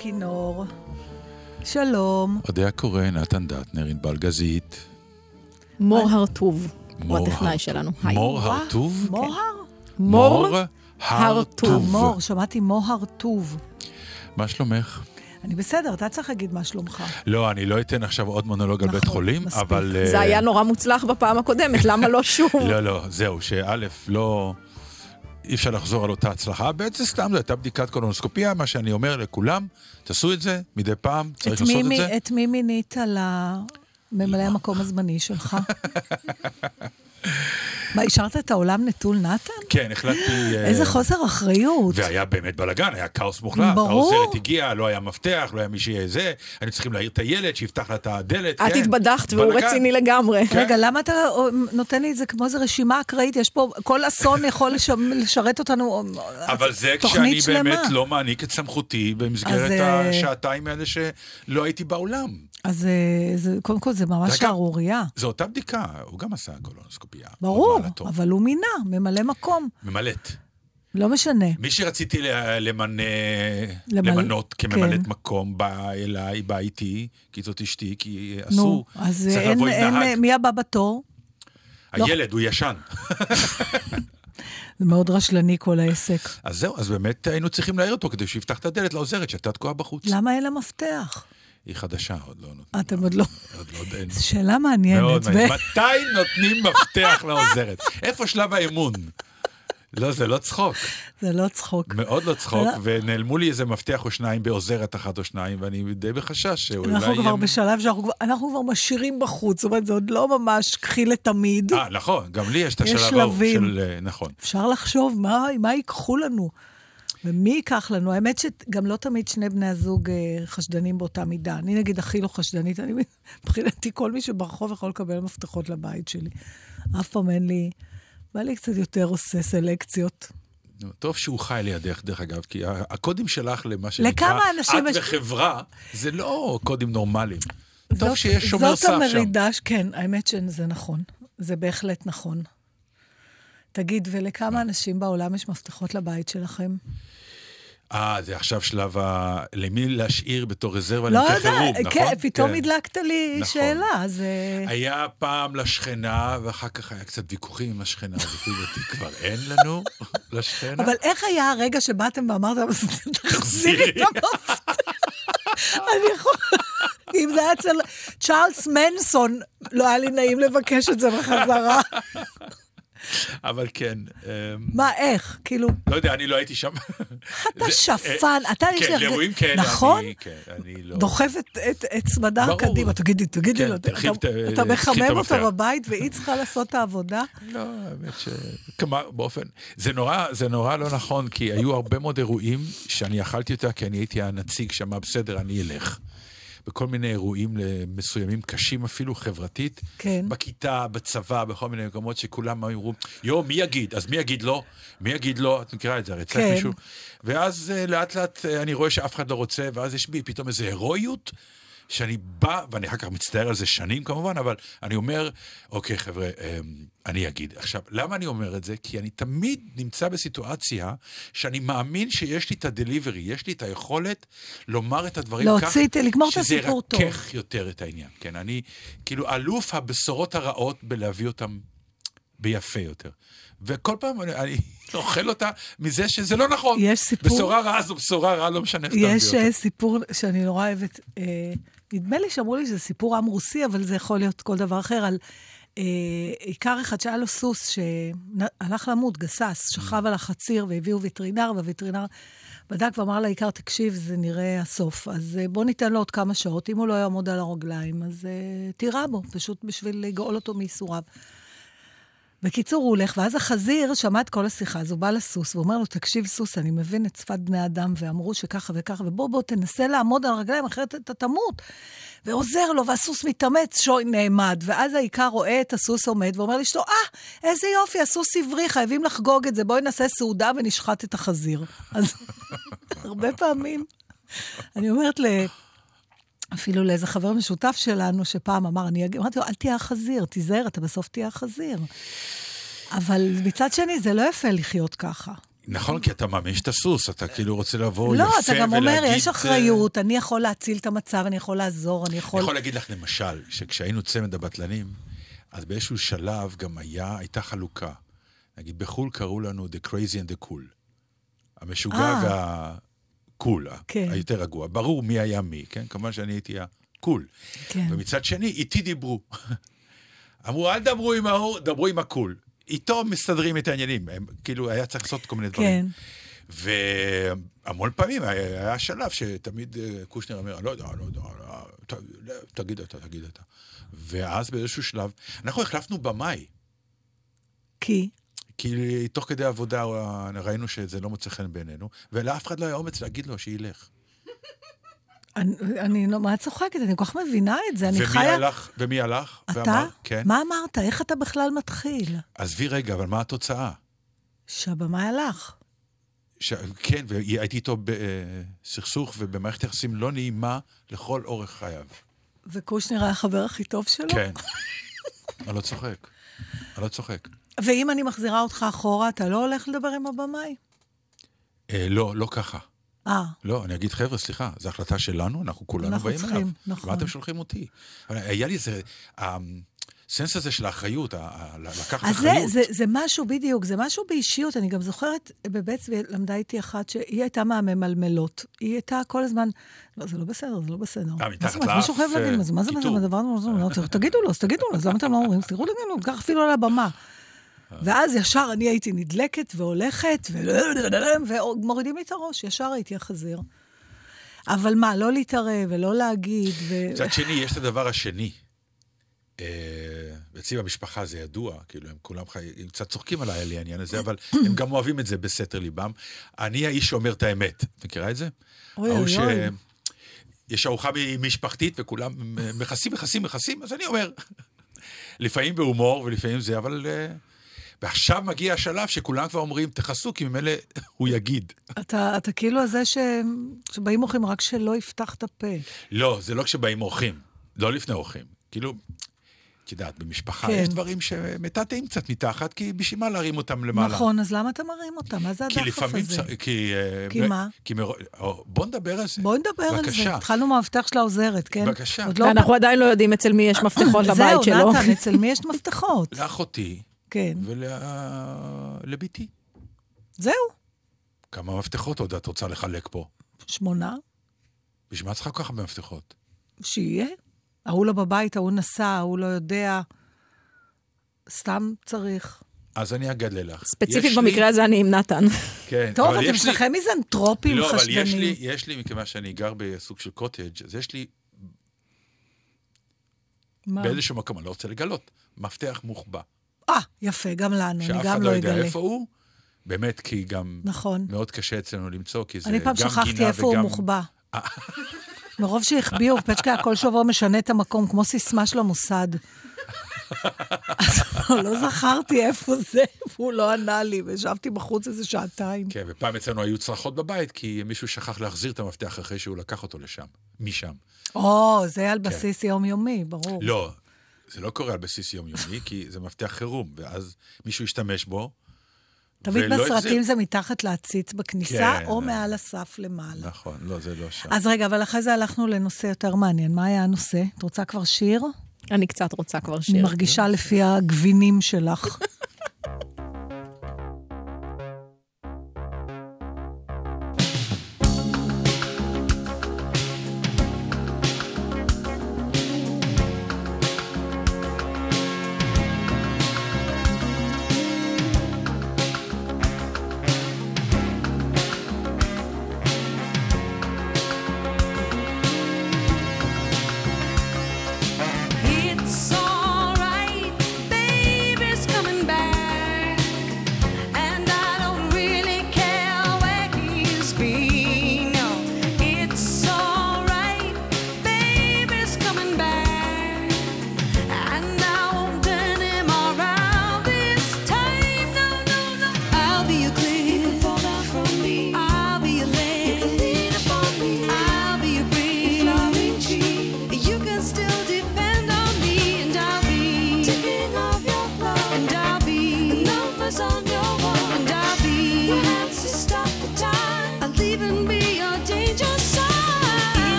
הכינור. שלום. אודיה הקורא, נתן דטנר, ענבל גזית. מור הרטוב, הוא מור הטכנאי שלנו. מור הרטוב? מור הרטוב. מור, שמעתי מוהר טוב. מה שלומך? אני בסדר, אתה צריך להגיד מה שלומך. לא, אני לא אתן עכשיו עוד מונולוג על בית נכון, חולים. אבל... אה, זה היה נורא מוצלח בפעם הקודמת, למה לא שוב? לא, לא, זהו, שא', לא... אי אפשר לחזור על אותה הצלחה, בעצם סתם זו הייתה בדיקת קולונוסקופיה, מה שאני אומר לכולם, תעשו את זה מדי פעם, צריך לעשות מי את זה. את מי מינית לממלא המקום הזמני שלך? מה, השארת את העולם נטול נתן? כן, החלטתי... אה, איזה חוסר אחריות. והיה באמת בלאגן, היה כאוס מוחלט. ברור. העוזרת הגיעה, לא היה מפתח, לא היה מי שיהיה זה, היינו צריכים להעיר את הילד, שיפתח לה את הדלת, את כן. התבדחת והוא. רציני לגמרי. כן. רגע, למה אתה אה, נותן לי את זה כמו איזו רשימה אקראית? יש פה, כל אסון יכול לש- לשרת אותנו. אה, אבל זה תוכנית כשאני שלמה. באמת לא מעניק את סמכותי במסגרת השעתיים האלה שלא הייתי באולם. אז אה, זה, קודם כל זה ממש. שערורייה. זו אותה בדיקה, הוא גם עשה קולונוסקופיה. ברור. אבל הוא מינה, ממלא מקום. ממלאת. לא משנה. מי שרציתי למנה, למל- למנות כממלאת כן. מקום באה אליי, באה איתי, כי זאת אשתי, כי נו, אסור, אז צריך אין, אין. מי הבא בתור? לא. הילד, הוא ישן. זה מאוד רשלני כל העסק. אז זהו, אז באמת היינו צריכים להעיר אותו כדי שיפתח את הדלת לעוזרת שהייתה תקועה בחוץ. למה אין לה מפתח? היא חדשה, עוד לא נותנים. אתם עוד לא... עוד לא אין. זו שאלה מעניינת. מאוד. מתי נותנים מפתח לעוזרת? איפה שלב האמון? לא, זה לא צחוק. זה לא צחוק. מאוד לא צחוק, לא. ונעלמו לי איזה מפתח או שניים בעוזרת אחת או שניים, ואני די בחשש שאולי... אנחנו כבר הם- בשלב שאנחנו כבר- אנחנו כבר משאירים בחוץ, זאת אומרת, זה עוד לא ממש קחי לתמיד. אה, נכון, גם לי יש את השלב ההוא. של... אה, נכון. אפשר לחשוב מה, מה ייקחו לנו. ומי ייקח לנו? האמת שגם לא תמיד שני בני הזוג אה, חשדנים באותה מידה. אני נגיד הכי לא חשדנית, אני מבחינתי כל מי שברחוב יכול לקבל מפתחות לבית שלי. אף פעם אין לי... בא לי קצת יותר עושה סלקציות. טוב שהוא חי לידך, דרך אגב, כי הקודים שלך למה שנקרא... את יש- וחברה, זה לא קודים נורמליים. טוב זאת- שיש שומר סף זאת שם. המרידה, ש- כן, האמת שזה נכון. זה בהחלט נכון. תגיד, ולכמה אנשים בעולם יש מפתחות לבית שלכם? אה, זה עכשיו שלב ה... למי להשאיר בתור רזרבה לא למקרה חירום, נכון? כן, פתאום כן. הדלקת לי נכון. שאלה, אז... אה, היה פעם לשכנה, ואחר כך היה קצת ויכוחים עם השכנה, לפי דעתי כבר אין לנו לשכנה. אבל איך היה הרגע שבאתם ואמרת, תחזירי את המפתח? אני יכול... אם זה היה אצל צ'ארלס מנסון, לא היה לי נעים לבקש את זה בחזרה. אבל כן, אמ, מה, איך? כאילו, לא יודע, אני לא הייתי שם. אתה שפן, אתה יש כן. לאירועים כאלה, נכון? אני- כן, אני לא... דוחף את- צמדה. קדימה, תגידי, תגידי כן, לו, אתה- אתה את מחמם. אותו בבית והיא צריכה לעשות את העבודה? לא, האמת ש... כמה, באופן... זה נורא, זה נורא לא נכון, כי היו הרבה מאוד אירועים שאני יכלתי אותה, כי אני הייתי הנציג שם, בסדר, אני אלך. בכל מיני אירועים מסוימים, קשים אפילו חברתית. כן. בכיתה, בצבא, בכל מיני מקומות שכולם אמרו, יו, מי יגיד? אז מי יגיד לא? מי יגיד לא? את מכירה את זה, הרי צריך כן. מישהו... ואז אה, לאט לאט אה, אני רואה שאף אחד לא רוצה, ואז יש בי פתאום איזו הירואיות. שאני בא, ואני אחר כך מצטער על זה שנים כמובן, אבל אני אומר, אוקיי חבר'ה, אמ, אני אגיד. עכשיו, למה אני אומר את זה? כי אני תמיד נמצא בסיטואציה שאני מאמין שיש לי את הדליברי, יש לי את היכולת לומר את הדברים כך, להוציא את- לגמור את הסיפור טוב. שזה ירכך יותר את העניין. כן, אני כאילו אלוף הבשורות הרעות בלהביא אותם ביפה יותר. וכל פעם אני, אני אוכל אותה מזה שזה לא נכון. יש סיפור- בשורה רעה זו בשורה רעה, לא משנה איך תביא יש אותה. אה, סיפור שאני נורא אוהבת, אה, נדמה לי שאמרו לי שזה סיפור עם רוסי, אבל זה יכול להיות כל דבר אחר, על אה, עיקר אחד שהיה לו סוס שהלך למות, גסס, שכב על החציר והביאו וטרינר, והווטרינר בדק ואמר לעיקר, תקשיב, זה נראה הסוף, אז אה, בוא ניתן לו עוד כמה שעות, אם הוא לא יעמוד על הרגליים, אז אה, תירה בו, פשוט בשביל לגאול אותו מייסוריו. בקיצור, הוא הולך, ואז החזיר שמע את כל השיחה, אז הוא בא לסוס, ואומר לו, תקשיב, סוס, אני מבין את שפת בני אדם, ואמרו שככה וככה, ובוא, בוא, תנסה לעמוד על הרגליים, אחרת אתה תמות. ועוזר לו, והסוס מתאמץ, שוי נעמד. ואז האיכר רואה את הסוס עומד, ואומר לאשתו, אה, איזה יופי, הסוס עברי, חייבים לחגוג את זה, בואי נעשה סעודה ונשחט את החזיר. אז הרבה פעמים, אני אומרת ל... אפילו לאיזה חבר משותף שלנו, שפעם אמר, אני אמרתי לו, אל תהיה החזיר, תיזהר, אתה בסוף תהיה החזיר. אבל מצד שני, זה לא יפה לחיות ככה. נכון, כי אתה מאמין את הסוס, אתה כאילו רוצה לבוא לא, יפה אתה גם אומר, ולהגיד, יש אה, אחריות, אני יכול להציל את המצב, אני יכול לעזור, אני אני יכול... יכול להגיד לך למשל, שכשהיינו צמד הבטלנים, אז באיזשהו שלב גם היה, הייתה חלוקה. נגיד, בחו"ל קראו לנו The Crazy and the Cool. המשוגע אה. והקול, כן. היותר רגוע. ברור מי היה מי, כן? כמובן שאני הייתי הקול. כן. ומצד שני, איתי דיברו. אמרו, אל דברו עם ההוא, דברו עם הקול. איתו מסתדרים את העניינים. הם, כאילו, היה צריך לעשות כל מיני דברים. כן. והמון פעמים היה, היה שלב שתמיד אה, קושנר אומר, אני לא יודע, לא יודע, ת, תגיד אתה, תגיד אתה. ואז באיזשהו שלב, אנחנו החלפנו במאי, כי? כי תוך כדי עבודה אה, ראינו שזה לא מוצא חן בעינינו, ולאף אחד לא היה אומץ להגיד לו שילך. אני, אני לא, מה את צוחקת? אני כל כך מבינה את זה, אני ומי חיה... הלך, ומי הלך? אתה? ואמר, כן. מה אמרת? איך אתה בכלל מתחיל? עזבי רגע, אבל מה התוצאה? שהבמאי הלך. ש... כן, והייתי איתו בסכסוך ובמערכת יחסים לא נעימה לכל אורך חייו. וקושנר היה החבר הכי טוב שלו? כן. אני לא צוחק. אני לא צוחק. ואם אני מחזירה אותך אחורה, אתה לא הולך לדבר עם הבמאי? אה, לא, לא ככה. אה, לא, אני אגיד, חבר'ה, סליחה, זו החלטה שלנו, אנחנו כולנו אנחנו באים צריכים, אליו. נכון. מה אתם שולחים אותי? היה לי איזה... הסנס הזה של האחריות, לקחת אז זה, אחריות. זה, זה משהו, בדיוק, זה משהו באישיות. אני גם זוכרת, בבית צבי למדה איתי אחת שהיא הייתה מהממלמלות. היא הייתה כל הזמן, לא, זה לא בסדר, זה לא בסדר. אה, מה מתחת אומרת, מישהו חייב לאף, להגיד, אה, מה זה, מה זה, מה זה. הדבר הזה, לא צריך, תגידו לו, אז תגידו לו, אז למה אתם לא אומרים? תראו לנו, ככה אפילו על הבמה. ואז ישר אני הייתי נדלקת והולכת, ומורידים לי את הראש, ישר הייתי החזיר. אבל מה, לא להתערב ולא להגיד, ו... מצד שני, יש את הדבר השני. אה, אצלי במשפחה זה ידוע, כאילו, הם כולם חי... הם קצת צוחקים עליי על העניין הזה, אבל הם גם אוהבים את זה בסתר ליבם. אני האיש שאומר את האמת. את מכירה את זה? אוי, אוי, אוי. יש ארוחה משפחתית וכולם מכסים, מכסים, מכסים, אז אני אומר. לפעמים בהומור ולפעמים זה, אבל... אה, ועכשיו מגיע השלב שכולם כבר אומרים, תכסו, כי ממילא הוא יגיד. אתה, אתה כאילו הזה ש... שבאים אורחים, רק שלא יפתח את הפה. לא, זה לא כשבאים אורחים, לא לפני אורחים. כאילו, את יודעת, במשפחה כן. יש דברים שמטאטאים קצת מתחת, כי בשביל מה להרים אותם למעלה? נכון, אז למה אתה מרים אותם? מה זה כי הדחף הזה? צריך... כי... אה, כי מה? כי מר... או, בוא נדבר על זה. בואי נדבר על זה. התחלנו מהמפתח של העוזרת, כן? בבקשה. לא... ואנחנו עדיין לא יודעים אצל מי יש מפתחות לבית זהו, שלו. נתן, אצל מי יש מפתחות? לאחותי כן. ולביתי. זהו, כמה מפתחות עוד את רוצה לחלק פה? שמונה, בשביל מה צריכה כל כך הרבה מפתחות? שיהיה. ההוא לא בבית, ההוא נסע, ההוא לא יודע. סתם צריך. אז אני אגלה לך. ספציפית יש לי- במקרה הזה אני עם נתן. כן, טוב, אתם יש לי- שלכם מיזנטרופים לא, אבל יש לי. יש לי, מכיוון שאני גר בסוג של קוטג', אז יש לי מה? באיזשהו מקום, אני לא רוצה לגלות, מפתח מוחבא. אה, יפה, גם לנו, אני שאף גם אחד לא לא יודע אגלה. איפה הוא. באמת, כי גם נכון. מאוד קשה אצלנו למצוא, כי זה אני גם פעם גינה שכחתי איפה הוא וגם- מוחבא. מרוב שהחביאו, פצ'קה כל שבוע משנה את המקום, כמו סיסמה של המוסד. אז לא זכרתי איפה זה, והוא לא ענה לי, וישבתי בחוץ איזה שעתיים. כן, ופעם אצלנו היו צרחות בבית, כי מישהו שכח להחזיר את המפתח אחרי שהוא לקח אותו לשם, משם. או, זה על בסיס יומיומי, ברור. לא, זה לא קורה על בסיס יומיומי, כי זה מפתח חירום, ואז מישהו ישתמש בו, תמיד בסרטים החזיר. זה מתחת לעציץ בכניסה, כן. או מעל הסף למעלה. נכון, לא, זה לא שם. אז רגע, אבל אחרי זה הלכנו לנושא יותר מעניין. מה היה הנושא? את רוצה כבר שיר? אני קצת רוצה כבר אני שיר. מרגישה לפי הגבינים שלך.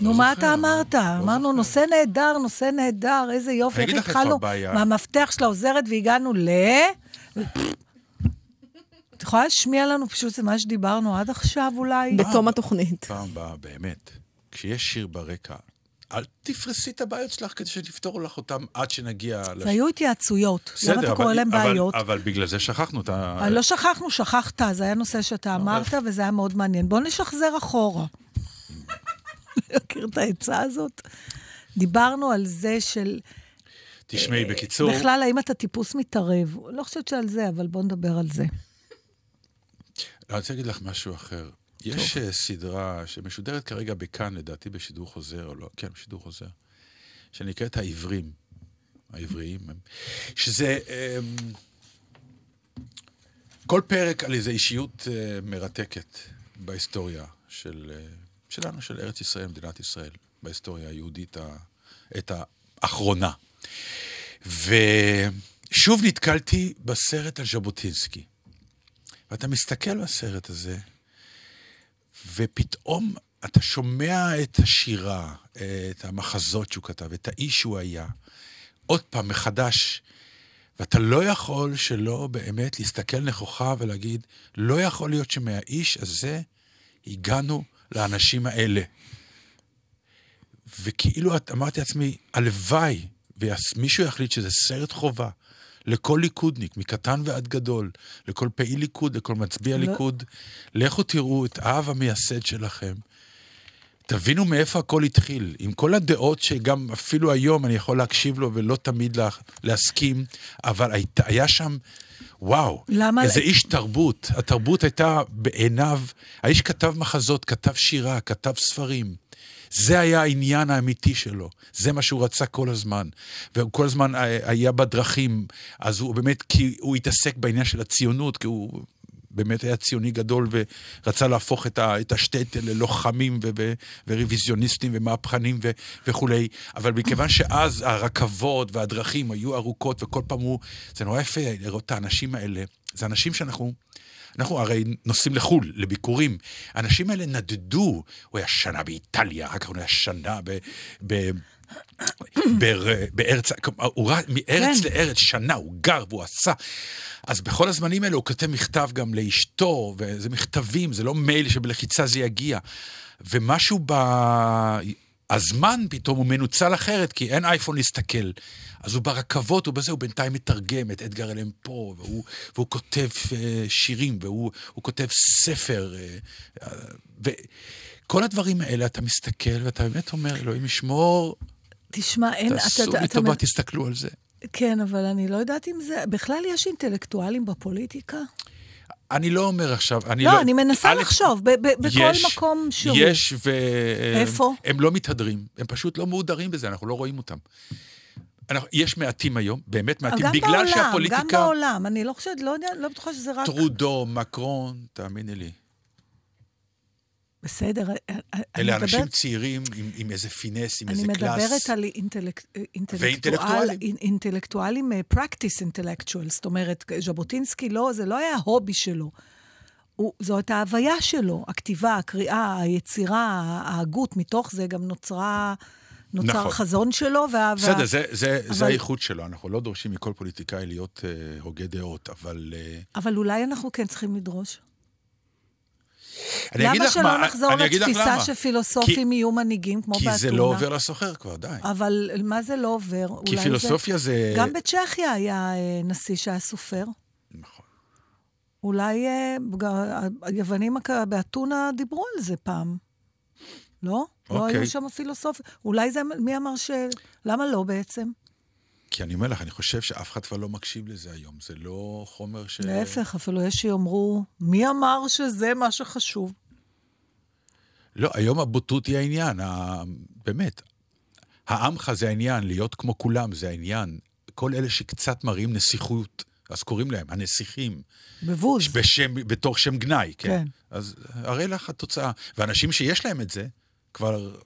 נו, מה זוכר, אתה אמרת? לא אמרנו. נושא נהדר, נושא נהדר, איזה יופי. איך התחלנו. מהמפתח של העוזרת והגענו ל... את יכולה להשמיע לנו פשוט את מה שדיברנו עד עכשיו אולי? בתום התוכנית. פעם הבאה, באמת, כשיש שיר ברקע, אל תפרסי את הבעיות שלך כדי שנפתור לך אותן עד שנגיע... לש- זה היו התייעצויות. למה אתה קורא אבל- להם אבל- בעיות? אבל בגלל זה שכחנו את ה... אה, לא שכחנו, שכחת, זה היה נושא שאתה אמרת, וזה היה מאוד מעניין. בוא נשחזר אחורה. מכיר את העצה הזאת? דיברנו על זה של... תשמעי, בקיצור, בכלל, האם אתה טיפוס מתערב? לא חושבת שעל זה, אבל בוא נדבר על זה. אני רוצה להגיד לך משהו אחר. יש אה, סדרה שמשודרת כרגע בכאן, לדעתי בשידור חוזר, או לא, כן, בשידור חוזר, שנקראת העברים. העבריים. שזה... אמ, כל פרק על איזו אישיות אה, מרתקת בהיסטוריה של, אה, שלנו, של ארץ ישראל, מדינת ישראל, בהיסטוריה היהודית ה- את האחרונה. ושוב נתקלתי בסרט על ז'בוטינסקי. ואתה מסתכל בסרט הזה, ופתאום אתה שומע את השירה, את המחזות שהוא כתב, את האיש שהוא היה, עוד פעם מחדש, ואתה לא יכול שלא באמת להסתכל נכוחה ולהגיד, לא יכול להיות שמהאיש הזה הגענו לאנשים האלה. וכאילו את- אמרתי לעצמי, הלוואי ומישהו יחליט שזה סרט חובה לכל ליכודניק, מקטן ועד גדול, לכל פעיל ליכוד, לכל מצביע לא. ליכוד, לכו תראו את האב המייסד שלכם. תבינו מאיפה הכל התחיל, עם כל הדעות שגם אפילו היום אני יכול להקשיב לו ולא תמיד לה, להסכים, אבל היית, היה שם, וואו, למה- איזה איש תרבות. התרבות הייתה בעיניו, האיש כתב מחזות, כתב שירה, כתב ספרים. זה היה העניין האמיתי שלו, זה מה שהוא רצה כל הזמן. והוא כל הזמן היה- בדרכים, אז הוא באמת, כי הוא התעסק בעניין של הציונות, כי הוא באמת היה ציוני גדול ורצה להפוך את, את השטייטל ללוחמים ו, ו, ורוויזיוניסטים ומהפכנים ו, וכולי, אבל מכיוון שאז הרכבות והדרכים היו ארוכות וכל פעם הוא, זה נורא יפה לראות את האנשים האלה, זה אנשים שאנחנו... אנחנו הרי נוסעים לחו"ל, לביקורים. האנשים האלה נדדו, הוא היה שנה באיטליה, אחר כך הוא היה שנה ב... ב בארץ, הוא רץ מארץ כן. לארץ שנה, הוא גר והוא עשה. אז בכל הזמנים האלה הוא כותב מכתב גם לאשתו, וזה מכתבים, זה לא מייל שבלחיצה זה יגיע. ומשהו ב... הזמן פתאום הוא מנוצל אחרת, כי אין אייפון להסתכל. אז הוא ברכבות, הוא בזה, הוא בינתיים מתרגם את אדגר אלם פה, והוא, והוא כותב אה, שירים, והוא הוא כותב ספר. אה, אה, וכל הדברים האלה, אתה מסתכל ואתה באמת אומר, אלוהים ישמור, תשמע, אין... תעשו אתה- לי אתה- טובה, אתה- תסתכלו על זה. כן, אבל אני לא יודעת אם זה... בכלל יש אינטלקטואלים בפוליטיקה? אני לא אומר עכשיו, אני לא, לא... אני מנסה א', לחשוב, ב- ב- בכל יש- מקום שהוא. יש, ו... איפה? הם לא מתהדרים, הם פשוט לא מהודרים בזה, אנחנו לא רואים אותם. אנחנו, יש מעטים היום, באמת מעטים, גם בגלל בעולם, שהפוליטיקה... גם בעולם. אני לא חושבת, לא יודע, לא בטוחה שזה רק... טרודו, מקרון, תאמיני לי. בסדר, אני אלה אנשים מדברת- צעירים עם, עם איזה פינס, עם אני איזה קלאס. מדברת על אינטלק- אינטלקטואלים, אה, practice intellectual, זאת אומרת, ז'בוטינסקי לא, זה לא היה ההובי שלו. הוא, זו הייתה ההוויה שלו, הכתיבה, הקריאה, היצירה, ההגות, מתוך זה גם נוצרה, נוצר נכון. החזון שלו. וה, בסדר, זה, זה, אבל- זה האיכות שלו, אנחנו לא דורשים מכל פוליטיקאי להיות אה, הוגה דעות, אבל... אה, אבל אולי אנחנו כן צריכים לדרוש. אני אגיד למה לך שלא מה, נחזור לך לתפיסה למה. שפילוסופים יהיו מנהיגים כמו כי באתונה? זה לא עובר לסוחר כבר, די. אבל מה זה לא עובר? כי פילוסופיה זה... גם בצ'כיה היה אה, נשיא שהיה סופר. נכון. אולי אה, היוונים באתונה דיברו על זה פעם. לא? לא אוקיי. היו שם פילוסופים. אולי זה, מי אמר ש... למה לא בעצם? כי אני אומר לך, אני חושב שאף אחד כבר לא מקשיב לזה היום. זה לא חומר ש... להפך, אפילו יש שיאמרו, מי אמר שזה מה שחשוב? לא, היום הבוטות היא העניין, ה... באמת. העמך זה העניין, להיות כמו כולם זה העניין. כל אלה שקצת מראים נסיכות, אז קוראים להם הנסיכים, בבוז. בשם, בתור שם גנאי, כן. כן. אז הרי לך התוצאה. ואנשים שיש להם את זה, כבר,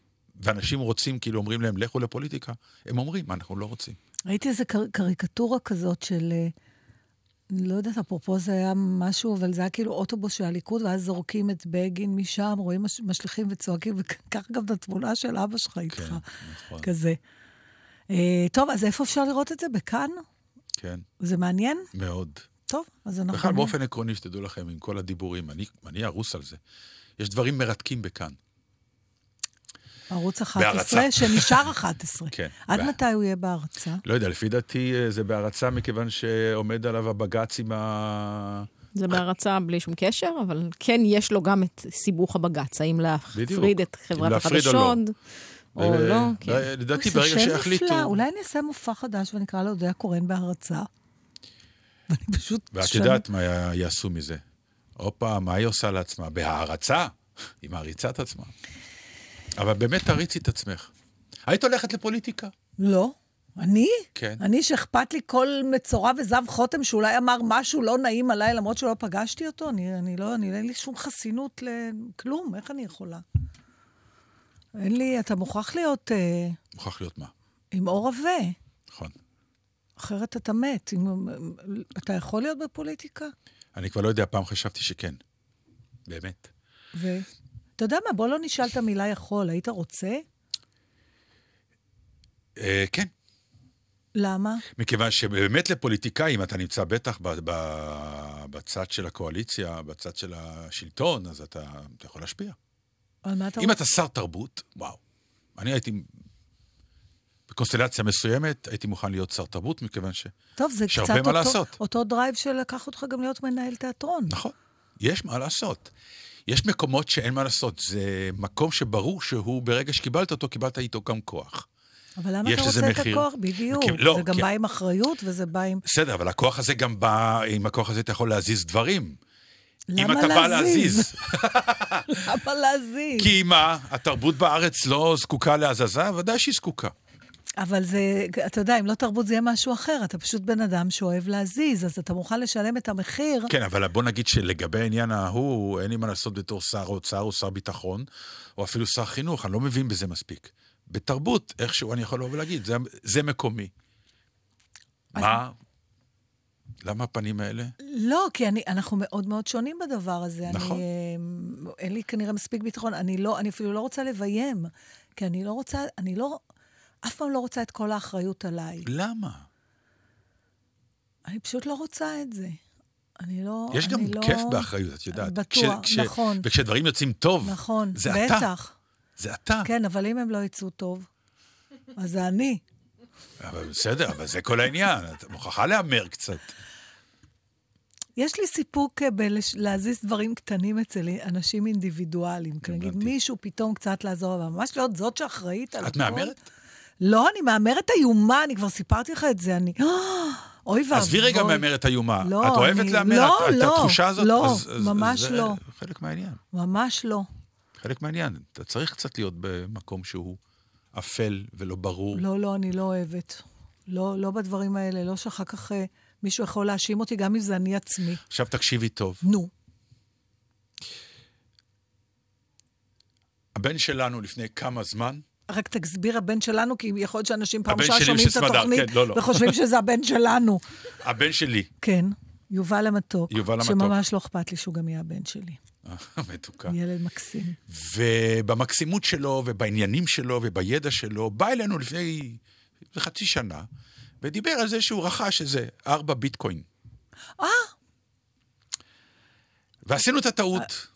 ואנשים רוצים, כאילו אומרים להם, לכו לפוליטיקה, הם אומרים, אנחנו לא רוצים. ראיתי איזו קר- קריקטורה כזאת של אה, לא יודעת, אפרופו זה היה משהו, אבל זה היה כאילו אוטובוס של הליכוד, ואז זורקים את בגין משם, רואים מש, משליכים וצועקים, וקח גם את התמונה של אבא שלך איתך, כן, נכון. כזה. אה, טוב, אז איפה אפשר לראות את זה? בכאן? כן, זה מעניין? מאוד. טוב, אז אנחנו... בכלל, באופן עקרוני, שתדעו לכם, עם כל הדיבורים, אני, אני ארוס על זה. יש דברים מרתקים בכאן. ערוץ 11, בהרצה. שנשאר 11. כן. עד בה- מתי הוא יהיה בהרצה? לא יודע, לפי דעתי אה, זה בהרצה מכיוון שעומד עליו הבג"ץ עם ה... זה בהרצה בלי שום קשר, אבל כן יש לו גם את סיבוך הבג"ץ, האם להפריד בדיוק. את חברת לא. החדשות, או ו- לא. כן. לדעתי, ברגע שיחליטו... נפלא, אולי אני אעשה מופע חדש ונקרא לו אודיה הקורן בהרצה. ואני פשוט... ואת יודעת מה יעשו מזה. הופה, מה היא עושה לעצמה? בהערצה? היא מעריצה את עצמה. אבל באמת תריצי את עצמך. היית הולכת לפוליטיקה? לא. אני? כן. אני שאכפת לי כל מצורע וזב חותם שאולי אמר משהו לא נעים עליי, למרות שלא פגשתי אותו? אני, אני לא, אני, אין לי שום חסינות לכלום, איך אני יכולה? אין לי, אתה מוכרח להיות אה, מוכרח להיות מה. עם עור עבה, נכון. אחרת אתה מת. אם, אתה יכול להיות בפוליטיקה? אני כבר לא יודע, פעם חשבתי שכן. באמת. ואתה יודע מה, בוא לא נשאל את המילה יכול, היית רוצה? אה, כן. למה? מכיוון שבאמת לפוליטיקאים, אתה נמצא בטח ב- ב- בצד של הקואליציה, בצד של השלטון, אז אתה, אתה יכול להשפיע. על מה אתה אם אתה שר תרבות, וואו. אני הייתי... בקונסטלציה מסוימת, הייתי מוכן להיות שר תרבות, מכיוון ש... טוב, זה קצת אותו, לעשות. אותו drive שלקח אותך גם להיות מנהל תיאטרון. נכון, יש מה לעשות. יש מקומות שאין מה לעשות. זה מקום שברור שהוא, ברגע שקיבלת אותו, קיבלת איתו גם כוח. אבל למה אתה רוצה את מחיר. הכוח? בדיוק. כי- לא, זה גם כי- בא עם אחריות וזה בא עם... בסדר, אבל הכוח הזה גם בא, עם הכוח הזה אתה יכול להזיז דברים. אם למה אתה בא להזיז? להזיז. למה להזיז? כי מה, התרבות בארץ לא זקוקה להזזה? ודאי שהיא זקוקה. אבל זה, אתה יודע, אם לא תרבות זה יהיה משהו אחר. אתה פשוט בן אדם שאוהב להזיז, אז אתה מוכן לשלם את המחיר. כן, אבל בוא נגיד שלגבי העניין ההוא, אין לי מה לעשות בתור שר אוצר או שר ביטחון, או אפילו שר חינוך, אני לא מבין בזה מספיק. בתרבות, איכשהו אני יכול לבוא ולהגיד, זה, זה מקומי. מה? למה הפנים האלה? לא, כי אני, אנחנו מאוד מאוד שונים בדבר הזה. נכון. אני, אה, אין לי כנראה מספיק ביטחון. אני לא, אני אפילו לא רוצה לביים, כי אני לא רוצה, אני לא, אף פעם לא רוצה את כל האחריות עליי. למה? אני פשוט לא רוצה את זה. אני לא... יש גם אני לא... כיף באחריות, את יודעת. בטוח, נכון. וכשדברים יוצאים טוב, נכון, זה אתה. בטח. זה אתה. כן, אבל אם הם לא יצאו טוב, אז זה אני. אבל בסדר, אבל זה כל העניין, את מוכרחה להמר קצת. יש לי סיפוק אה, בלהזיז דברים קטנים אצל אנשים אינדיבידואליים. נגיד. מישהו פתאום קצת לעזור, אבל ממש להיות זאת שאחראית על את הכל. מהמרת? לא, אני מהמרת איומה, אני כבר סיפרתי לך את זה, אני... אוי ואבוי. עזבי רגע מהמרת איומה. לא, את אוהבת אני- להמר? לא, את- את לא, התחושה הזאת? לא, אז- אז- ממש זה לא. חלק מהעניין. ממש לא. חלק מהעניין. אתה צריך קצת להיות במקום שהוא אפל ולא ברור. לא, לא, אני לא אוהבת. לא, לא בדברים האלה, לא שאחר כך אה, מישהו יכול להאשים אותי, גם אם זה אני עצמי. עכשיו תקשיבי טוב. נו. הבן שלנו לפני כמה זמן, רק תסביר הבן שלנו, כי יכול להיות שאנשים פעם ראשונה שומעים את התוכנית כן, לא, לא. וחושבים שזה הבן שלנו. הבן שלי, כן, יובל המתוק. יובל המתוק. שממש לא אכפת לי שהוא גם יהיה הבן שלי. מתוקה. ילד מקסים. ובמקסימות שלו, ובעניינים שלו, ובידע שלו, בא אלינו לפני חצי שנה, ודיבר על זה שהוא רכש איזה ארבע ביטקוין. אה, ועשינו את הטעות.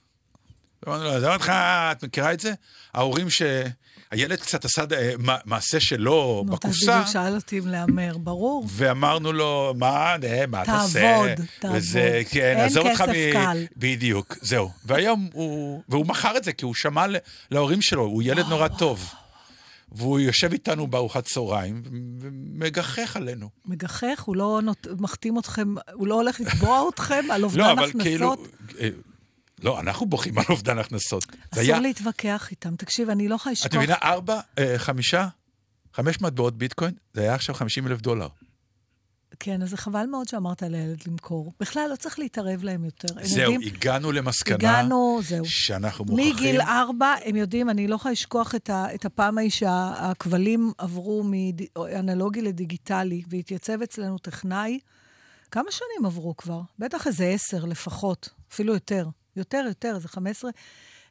אמרנו לו, עזוב אותך, את מכירה את זה? ההורים שהילד קצת עשה אה, מע- מעשה שלו נו, בקופסה, בדיוק שאל אותי אם להמר, ברור. ואמרנו לו, מה, אה, מה אתה עושה? תעבוד, תעבוד. וזה, כן, אין עזוב אותך כסף קל. בדיוק, זהו. והיום הוא... והוא מכר את זה, כי הוא שמע להורים שלו, הוא ילד נורא טוב. והוא יושב איתנו בארוחת צהריים ומגחך עלינו. מגחך, הוא לא נות... מחתים אתכם, הוא לא הולך לתבוע אתכם על אובדן לא, אבל הכנסות? כאילו... לא, אנחנו בוכים על אובדן הכנסות. אסור היה, להתווכח איתם. תקשיב, אני לא יכולה לשכוח... את מבינה, ארבע, אה, חמישה, חמש מטבעות ביטקוין, זה היה עכשיו 50 אלף דולר. כן, אז זה חבל מאוד שאמרת לילד למכור. בכלל, לא צריך להתערב להם יותר. זהו, יודעים- הגענו למסקנה הגענו, זהו. שאנחנו מוכרחים... מגיל ארבע, הם יודעים, אני לא יכולה לשכוח את, ה, את הפעם ההיא שהכבלים עברו מאנלוגי לדיגיטלי, והתייצב אצלנו טכנאי, כמה שנים עברו כבר? בטח איזה עשר לפחות, אפילו יותר. יותר, יותר, חמש עשרה.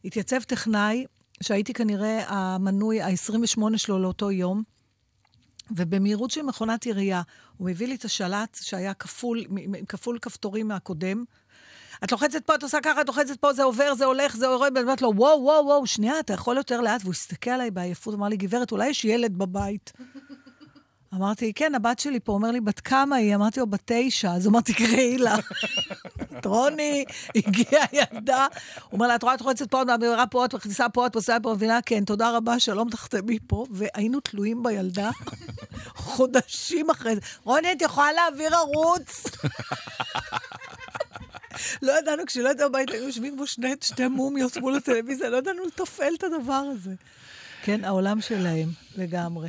התייצב טכנאי, שהייתי כנראה המנוי ה-28 שלו לאותו יום, ובמהירות של מכונת ירייה, הוא הביא לי את השלט שהיה כפול, כפול כפתורים מהקודם. את לוחצת פה, את עושה ככה, את לוחצת פה, זה עובר, זה הולך, זה יורד, ואני אומרת לו, וואו, וואו, וואו, שנייה, אתה יכול יותר לאט? והוא הסתכל עליי בעייפות, אמר לי, גברת, אולי יש ילד בבית. אמרתי, כן, הבת שלי פה, אומר לי, בת כמה היא? אמרתי לו, בת תשע. אז אמרתי, קראי לה. רוני, הגיעה ילדה. הוא אומר לה, את רואה, את רוחצת פה, את מעבירה פה, את מכניסה פה, את עושה פה, מבינה? כן, תודה רבה, שלום, תחתמי פה. והיינו תלויים בילדה חודשים אחרי זה. רוני, את יכולה להעביר ערוץ? לא ידענו, כשלא ידענו בבית, היו יושבים בו שני, שתי מומיות מול הטלוויזיה, לא ידענו לתפעל את הדבר הזה. כן, העולם שלהם, לגמרי.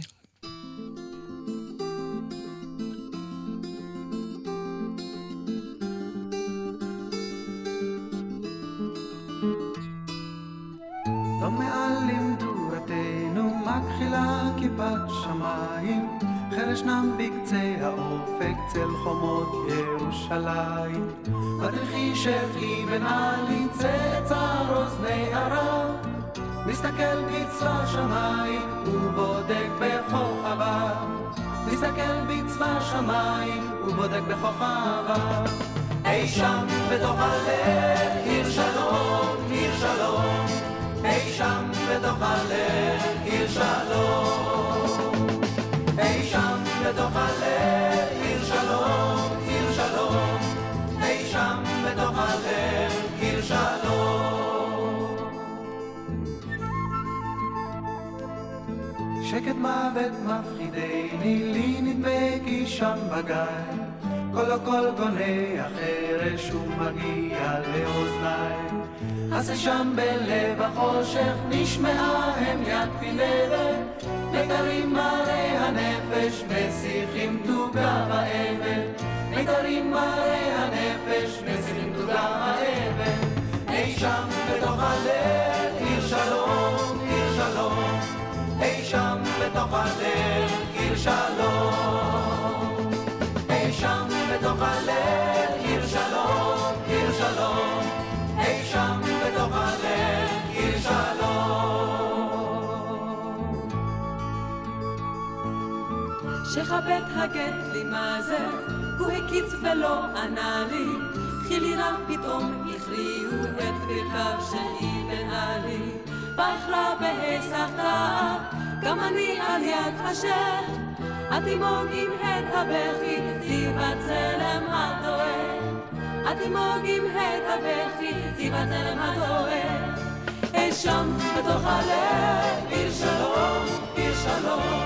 חרש נם בקצה האופק צל חומות ירושלים. מדריכי שבחי בן עלי צאצר אוזני ערב, מסתכל בצבא שמיים ובודק בכוכביו. מסתכל בצבא שמיים ובודק בכוכביו. אי שם בתוך הלב, עיר שלום, עיר שלום. אי שם בתוך הלב, עיר שלום. בתוך הלב, עיר שלום, עיר שלום. אי שם בתוך הלב, עיר שלום. שקט מוות מפחידני, לי נדמה כי שם בגיא. קולו קול גונה החרש ומגיע לאוזניי. אז שם בלב החושך נשמעה הם יד פינבת, מיתרים מראה הנפש משיחים תוגה באבן. מיתרים מראה הנפש משיחים תוגה באבן. אי שם בתוך הלב עיר שלום, עיר שלום. אי שם בתוך הלב עיר שלום. אי שם בתוך הלב שכבד הגט לי מה זה, הוא הקיץ ולא ענה לי, חילירם פתאום הכריעו את ברכיו של אבן עלי. באכלה בהיסחתה, גם אני על יד השם, התימוג עם את הבכי, זיו הצלם הדואג. התימוג עם את הבכי, זיו הצלם הדואג. אי שם בתוך הלב, עיר שלום, עיר שלום.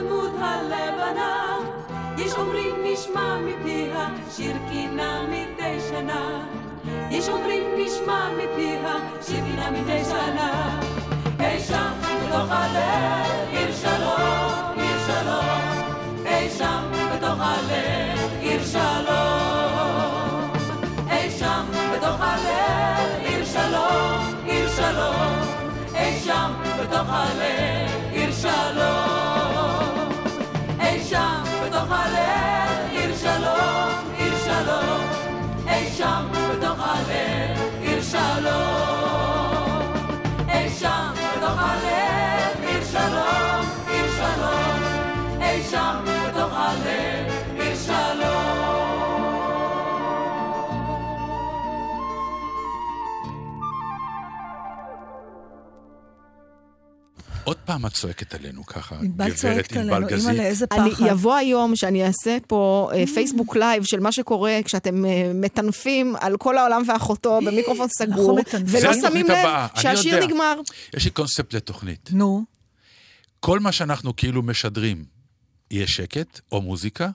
לדמות הלבנה. יש אומרים נשמע מפיה שיר קינה מדי שנה. יש אומרים נשמע מפיה שיר קינה מדי שנה. אי שם בתוך הלב עיר שלום עיר שלום. אי שם בתוך הלב עיר שלום. אי שם בתוך הלב עיר שלום עיר שלום. אי שם בתוך הלב פעם את צועקת עלינו ככה, ענבל צועקת עלינו, ענבל גזית. אני. יבוא היום שאני אעשה פה אה, פייסבוק live של מה שקורה כשאתם אה, מטנפים על כל העולם ואחותו במיקרופון סגור, ולא שמים לב שהשיר. נגמר. יש לי קונספט לתוכנית. נו, כל מה שאנחנו כאילו משדרים, יהיה שקט או מוזיקה,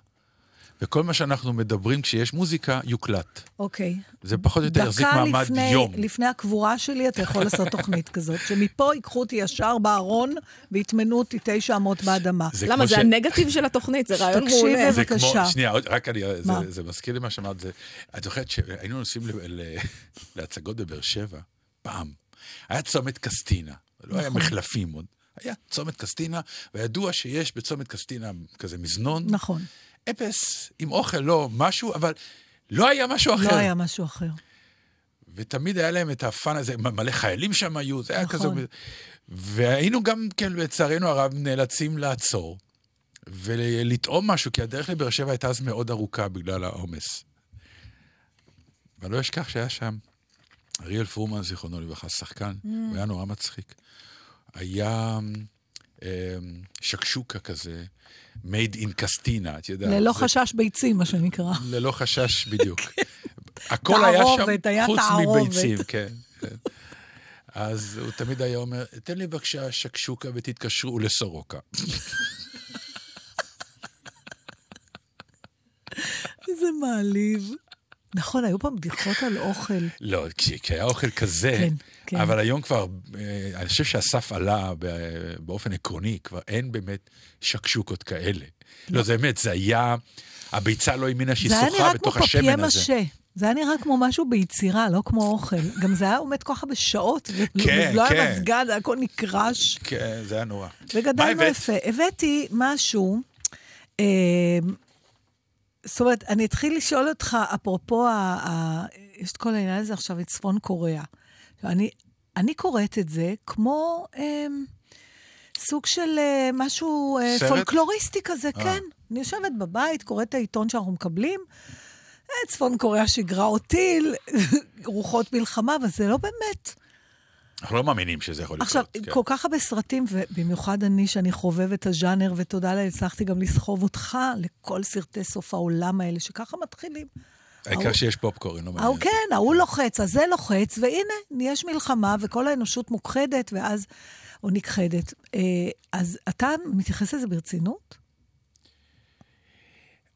וכל מה שאנחנו מדברים כשיש מוזיקה, יוקלט. אוקיי. זה פחות או יותר יחזיק דקה מעמד לפני, יום. לפני הקבורה שלי, אתה יכול לעשות תוכנית כזאת, שמפה ייקחו אותי ישר בארון ויטמנו אותי תשע אמות באדמה. זה למה? כמו זה ש- הנגטיב של התוכנית, זה רעיון תקשיבי, מעולה. כמו, בבקשה. שנייה, עוד- רק אני, זה, מה? זה מזכיר לי מה שאמרת, זה, את זוכרת שהיינו נוסעים ל, ל, להצגות בבאר שבע, פעם. היה צומת קסטינה, לא היה נכון. מחלפים עוד. היה צומת קסטינה, וידוע שיש בצומת קסטינה כזה מזנון. נכון, אפס, עם אוכל, לא משהו, אבל לא היה משהו אחר. לא היה משהו אחר. ותמיד היה להם את הפאן הזה, מלא חיילים שם היו, זה היה נכון. כזה... והיינו גם, כן, לצערנו הרב, נאלצים לעצור ולטעום משהו, כי הדרך לבאר שבע הייתה אז מאוד ארוכה בגלל העומס. ואני לא אשכח שהיה שם אריאל פורמן, זיכרונו לברכה, שחקן, Mm. הוא היה נורא מצחיק. היה שקשוקה כזה, made in קסטינה, את יודעת. ללא זה- חשש ביצים, מה שנקרא. ללא חשש, בדיוק. הכל היה שם תערובת, היה חוץ תערובת. מביצים, כן. כן. אז הוא תמיד היה אומר, תן לי בבקשה שקשוקה ותתקשרו לסורוקה. איזה מעליב. נכון, היו פעם בדיחות על אוכל. לא, כש- כשהיה אוכל כזה, כן, כן. אבל היום כבר, אה, אני חושב שהסף עלה באופן עקרוני, כבר אין באמת שקשוקות כאלה. לא, זה באמת, זה היה, הביצה לא האמינה שהיא זה היה שוחה נראה כמו בתוך פפיה השמן הזה. משה. זה היה נראה כמו משהו ביצירה, לא כמו אוכל. גם זה היה עומד כל כך הרבה שעות, כן, לא כן. היה מזגן, הכל נקרש. כן, זה היה נורא. וגדלנו? יפה. הבאתי משהו, אה, זאת אומרת, אני אתחיל לשאול אותך, אפרופו, ה, ה, יש את כל העניין הזה עכשיו, את צפון קוריאה. עכשיו, אני, קוראת את זה כמו אה, סוג של אה, משהו אה, סרט? פולקלוריסטי כזה, אה. כן. אני יושבת בבית, קוראת את העיתון שאנחנו מקבלים, אה, צפון קוריאה שיגרה או טיל, רוחות מלחמה, אבל זה לא באמת. אנחנו לא מאמינים שזה יכול לקרות. עכשיו, כן. כל כך הרבה סרטים, ובמיוחד אני, שאני חובבת הז'אנר, ותודה לאל, הצלחתי גם לסחוב אותך לכל סרטי סוף העולם האלה, שככה מתחילים. העיקר שיש פופקורן, לא מעניין. ההוא כן, ההוא לוחץ, הזה לוחץ, והנה, יש מלחמה, וכל האנושות מוכחדת, ואז, או נכחדת. אה, אז אתה מתייחס לזה ברצינות?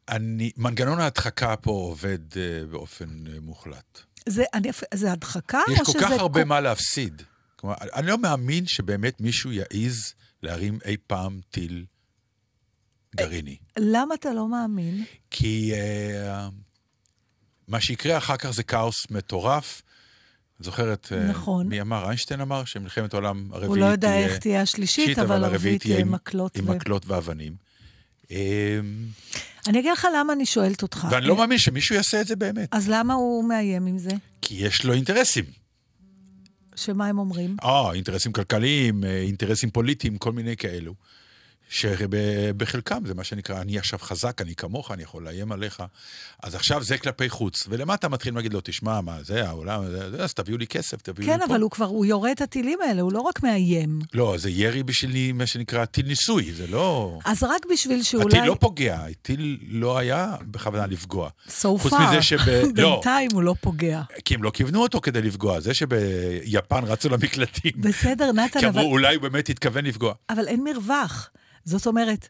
אני, מנגנון ההדחקה פה עובד uh, באופן uh, מוחלט. זה, אני, זה הדחקה, יש או כל שזה... כך הרבה כל- מה להפסיד. כלומר, אני לא מאמין שבאמת מישהו יעז להרים אי פעם טיל גרעיני. למה אתה לא מאמין? כי uh, מה שיקרה אחר כך זה כאוס מטורף. את זוכרת, uh, נכון. מי אמר? איינשטיין אמר שמלחמת העולם הרביעית הוא לא יודע תהיה איך תהיה השלישית, אבל הרביעית תהיה עם- מקלות. עם ו- מקלות ואבנים. אמ, אני אגיד לך למה אני שואלת אותך. ואני לא מאמין שמישהו יעשה את זה באמת, אז למה הוא מאיים עם זה? כי יש לו אינטרסים. שמה הם אומרים? אה, אינטרסים כלכליים, אה, אינטרסים פוליטיים, כל מיני כאלו. שבחלקם זה מה שנקרא, אני עכשיו חזק, אני כמוך, אני יכול לאיים עליך. אז עכשיו זה כלפי חוץ. ולמטה מתחילים להגיד לו, תשמע, מה זה, העולם, זה, אז תביאו לי כסף, תביאו כן, לי פה. אבל הוא כבר, הוא יורה את הטילים האלה, הוא לא רק מאיים. לא, זה ירי בשביל מה שנקרא טיל ניסוי, זה לא... אז רק בשביל שאולי... הטיל לא פוגע, הטיל לא היה בכוונה לפגוע. So far. מזה שב... לא, בינתיים הוא לא פוגע. כי הם לא כיוונו אותו כדי לפגוע. זה שביפן רצו למקלטים. בסדר, נתן, כי אבל, אמרו, אולי הוא באמת התכוון לפגוע. אבל אין מרווח. זאת אומרת,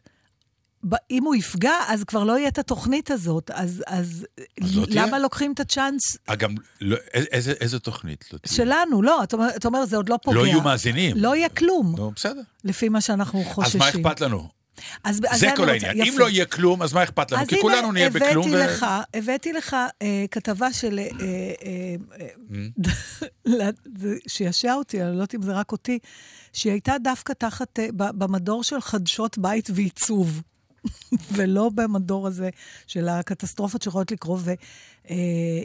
אם הוא יפגע, אז כבר לא יהיה את התוכנית הזאת. אז, אז, אז לא למה תהיה. לוקחים את הצ'אנס גם, לא, איזה, איזה תוכנית? לא תהיה? שלנו? לא, אתה אומר, אתה אומר, זה עוד לא פוגע. לא יהיו מאזינים. לא יהיה כלום, נו, בסדר. לפי מה שאנחנו חוששים. אז מה אכפת לנו? אז, אז זה כל רוצה- העניין. אם יפה. לא יהיה כלום, אז מה אכפת לנו? אז כי הנה, כולנו נהיה בכלום. הבאתי ו- לך, הבאתי לך אה, כתבה של... אה, אה, אה, זה- שישע אותי, אני לא יודעת אם זה רק אותי, שהיא הייתה דווקא תחת, אה, במדור של חדשות בית ועיצוב, ולא במדור הזה של הקטסטרופות שיכולות לקרות.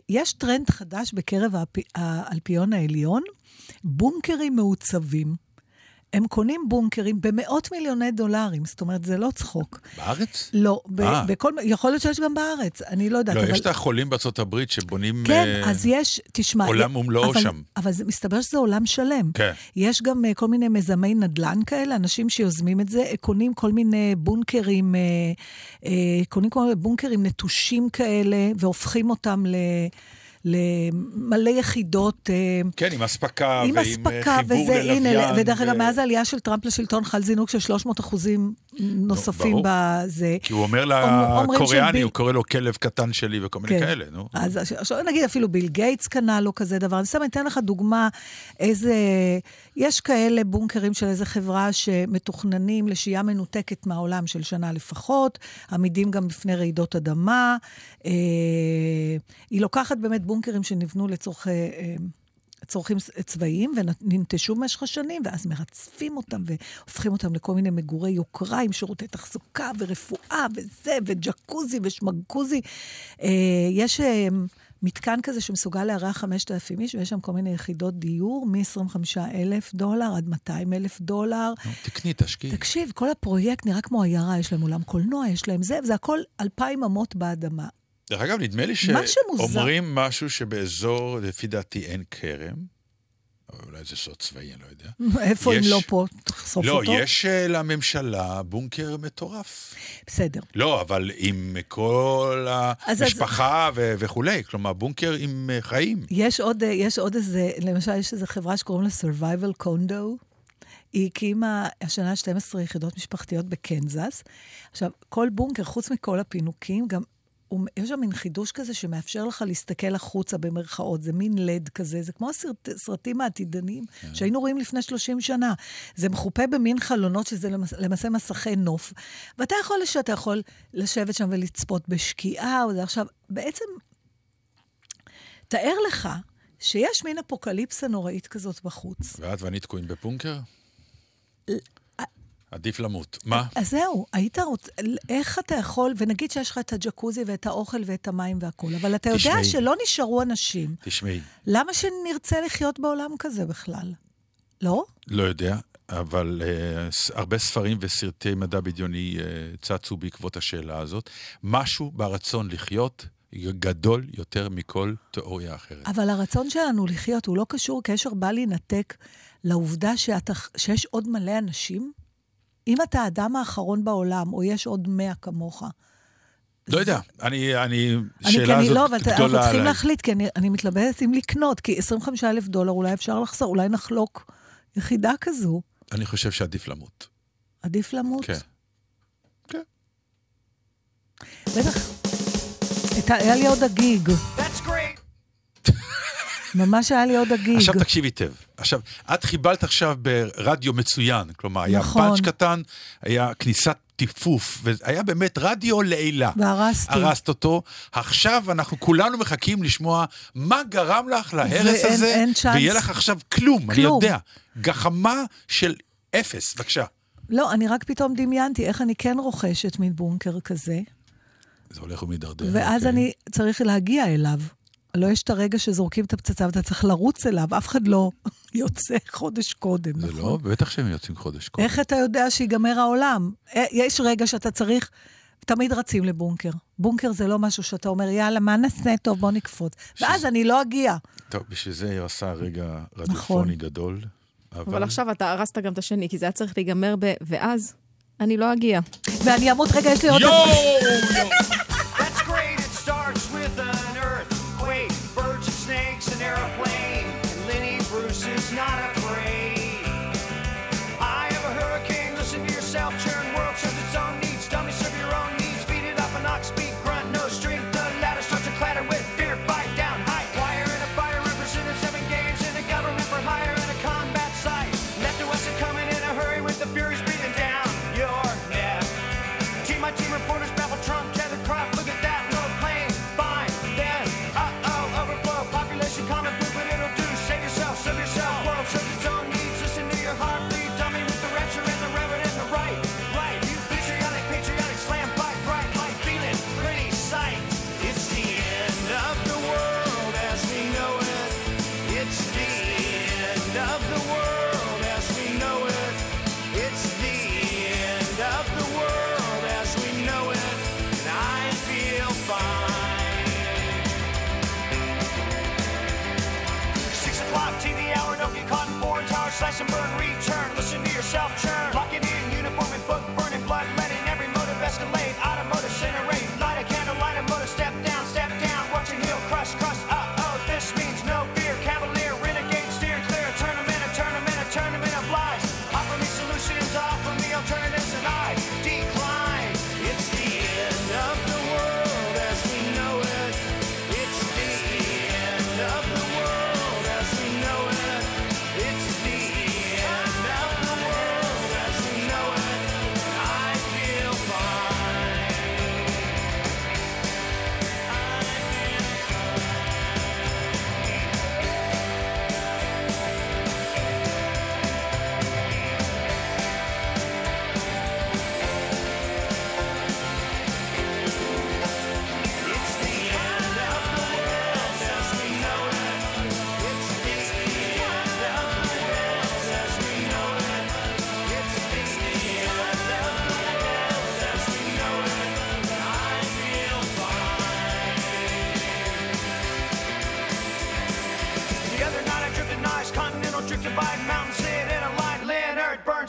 ויש טרנד חדש בקרב האלפיון העליון, בונקרים מעוצבים. הם קונים בונקרים במאות מיליוני דולרים, זאת אומרת, זה לא צחוק. בארץ? לא, ב- אה. בכל, יכול להיות שיש גם בארץ, אני לא יודעת. לא, אבל... יש את החולים בארצות הברית שבונים... כן, אה, אז יש, תשמע... עולם ומלואו אבל, שם. אבל זה, מסתבר שזה עולם שלם. כן. יש גם אה, כל מיני מיזמי נדל"ן כאלה, אנשים שיוזמים את זה, קונים כל מיני בונקרים, אה, אה, קונים כל מיני בונקרים נטושים כאלה, והופכים אותם ל... למלא יחידות. אה, כן, עם אספקה עם ועם אה, אספקה חיבור וזה, ללוויין. הנה, ודרך אגב, ו- מאז העלייה של טראמפ לשלטון חל זינוק של 300 אחוזים נוספים ברור. בזה. כי הוא אומר לקוריאני, הוא קורא לו כלב קטן שלי וכל מיני כאלה, נו. אז נגיד אפילו ביל גייטס קנה לו כזה דבר. אני סתם אתן לך דוגמה, איזה... יש כאלה בונקרים של איזה חברה שמתוכננים לשהייה מנותקת מהעולם של שנה לפחות, עמידים גם בפני רעידות אדמה. אה, היא לוקחת באמת בונקרים שנבנו לצורכי... אה, צורכים צבאיים וננטשו במשך השנים, ואז מרצפים אותם והופכים אותם לכל מיני מגורי יוקרה עם שירותי תחזוקה ורפואה וזה, וג'קוזי ושמגקוזי. אה, יש אה, מתקן כזה שמסוגל לארח 5,000 איש, ויש שם כל מיני יחידות דיור, מ-25,000 דולר עד 200,000 דולר. תקני, תשקיעי. תקשיב, כל הפרויקט נראה כמו עיירה, יש להם אולם קולנוע, יש להם זה, וזה הכל אלפיים אמות באדמה. דרך אגב, נדמה לי שאומרים משהו שבאזור, לפי דעתי, אין כרם. אולי זה סוד צבאי, אני לא יודע. איפה אם יש- לא פה? תחשוף לא, אותו. יש אה, לממשלה בונקר מטורף. בסדר. לא, אבל עם כל אז- המשפחה ו- וכולי. כלומר, בונקר עם אה, חיים. יש עוד, אה, יש עוד איזה, למשל, יש איזו חברה שקוראים לה Survival Condo. היא הקימה השנה 12 יחידות משפחתיות בקנזס. עכשיו, כל בונקר, חוץ מכל הפינוקים, גם הוא, יש שם מין חידוש כזה שמאפשר לך להסתכל החוצה במרכאות. זה מין לד כזה, זה כמו הסרט, סרטים העתידניים שהיינו רואים לפני 30 שנה. זה מחופה במין חלונות שזה למס, למעשה מסכי נוף. ואתה יכול, שאתה יכול לשבת שם ולצפות בשקיעה, או זה עכשיו, בעצם תאר לך שיש מין אפוקליפסה נוראית כזאת בחוץ. ואת ואני תקועים בבונקר? עדיף למות. מה? אז זהו, היית רוצה, איך אתה יכול, ונגיד שיש לך את הג'קוזי ואת האוכל ואת המים והכול, אבל אתה יודע תשמעי. שלא נשארו אנשים. תשמעי, למה שנרצה לחיות בעולם כזה בכלל? לא? לא יודע, אבל uh, הרבה ספרים וסרטי מדע בדיוני uh, צצו בעקבות השאלה הזאת. משהו ברצון לחיות גדול יותר מכל תיאוריה אחרת. אבל הרצון שלנו לחיות הוא לא קשור קשר בל יינתק לעובדה שאתה, שיש עוד מלא אנשים. אם אתה האדם האחרון בעולם, או יש עוד מאה כמוך, לא יודע, אני, אני, אני, שאלה אני הזאת לא, אבל אתה- אנחנו גדולה צריכים עליי. להחליט, כי אני, אני מתלבטת אם לקנות, כי 25 אלף דולר אולי אפשר לחסור, אולי נחלוק יחידה כזו. אני חושב שעדיף למות. עדיף למות. כן. כן. בטח. היה לי עוד הגיג. ממש היה לי עוד הגיג. עכשיו תקשיב היטב. עכשיו, את חיבלת עכשיו ברדיו מצוין, כלומר, היה נכון. פאנץ' קטן, היה כניסת טיפוף, והיה באמת רדיו לעילה. והרסתי. הרסת אותו. עכשיו אנחנו כולנו מחכים לשמוע מה גרם לך להרס ואין- הזה, אין צ'אנס. ויהיה לך עכשיו כלום, אני כלום. יודע. גחמה של אפס, בבקשה. לא, אני רק פתאום דמיינתי איך אני כן רוכשת מין בונקר כזה, זה הולך ומידרדר. ואז אוקיי. אני צריך להגיע אליו. לא יש את הרגע שזורקים את הפצצה ואתה צריך לרוץ אליו, אף אחד לא יוצא חודש קודם, זה נכון? לא, בטח שהם יוצאים חודש קודם. איך אתה יודע שיגמר העולם? אה, יש רגע שאתה צריך... תמיד רצים לבונקר. בונקר זה לא משהו שאתה אומר, יאללה, מה נעשה? טוב, בוא נקפוץ. ואז אני לא אגיע. טוב, בשביל זה היא עשה רגע נכון. רדיופוני גדול. אבל עכשיו אתה הרסת גם את השני, כי זה היה צריך להיגמר ב... ואז אני לא אגיע. ואני אמות, רגע, יש לי עוד... יואו!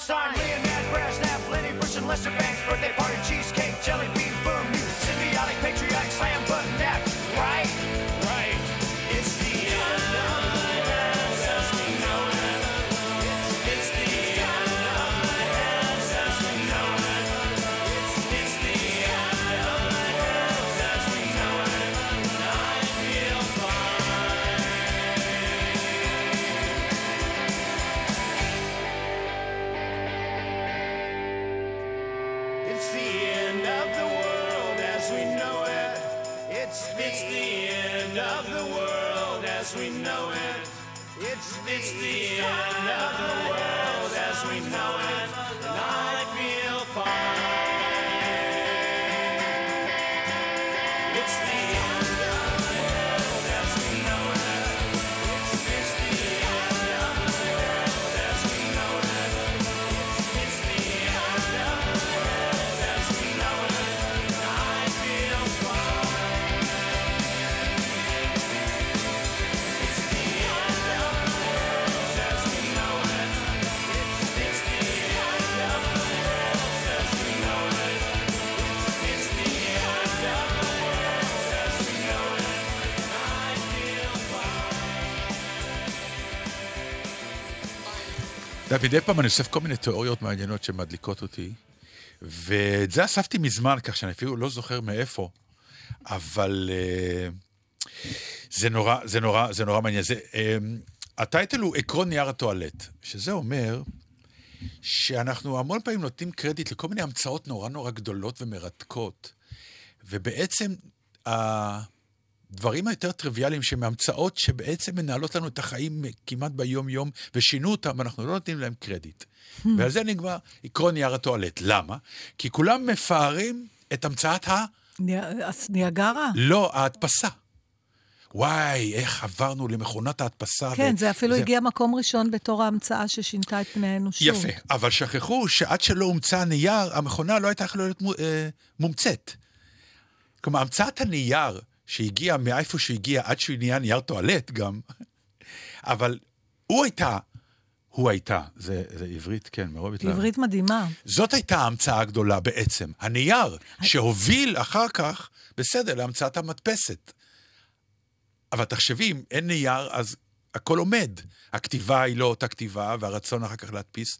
sign. Leonard Brezhnev, Lenny Bruce, and Lester Banks, birthday party. יודע, מדי פעם אני אוסף כל מיני תיאוריות מעניינות שמדליקות אותי, ואת זה אספתי מזמן, כך שאני אפילו לא זוכר מאיפה, אבל אה, זה נורא, זה נורא, זה נורא מעניין. זה, אה, הטייטל הוא עקרון נייר הטואלט, שזה אומר שאנחנו המון פעמים נותנים קרדיט לכל מיני המצאות נורא נורא גדולות ומרתקות, ובעצם הדברים היותר טריוויאליים שהם המצאות שבעצם מנהלות לנו את החיים כמעט ביום-יום, ושינו אותם, אנחנו לא נותנים להם קרדיט. ועל זה נגמר עקרון נייר הטואלט. למה? כי כולם מפארים את המצאת ה... ניאגרה? לא, ההדפסה. וואי, איך עברנו למכונת ההדפסה. כן, ו- זה אפילו הגיע מקום ראשון בתור ההמצאה ששינתה את פני האנושות. יפה, אבל שכחו שעד שלא הומצא הנייר, המכונה לא הייתה יכולה להיות אה, מומצאת. כלומר, המצאת הנייר שהגיע מאיפה שהגיע עד שהוא נהיה נייר טואלט גם, אבל הוא הייתה, הוא הייתה, זה, זה עברית, כן, מרוב התלהבות. עברית מדהימה. זאת הייתה ההמצאה הגדולה בעצם, הנייר, שהוביל אחר כך, בסדר, להמצאת המדפסת. אבל תחשבי, אם אין נייר, אז הכל עומד. הכתיבה היא לא אותה כתיבה, והרצון אחר כך להדפיס.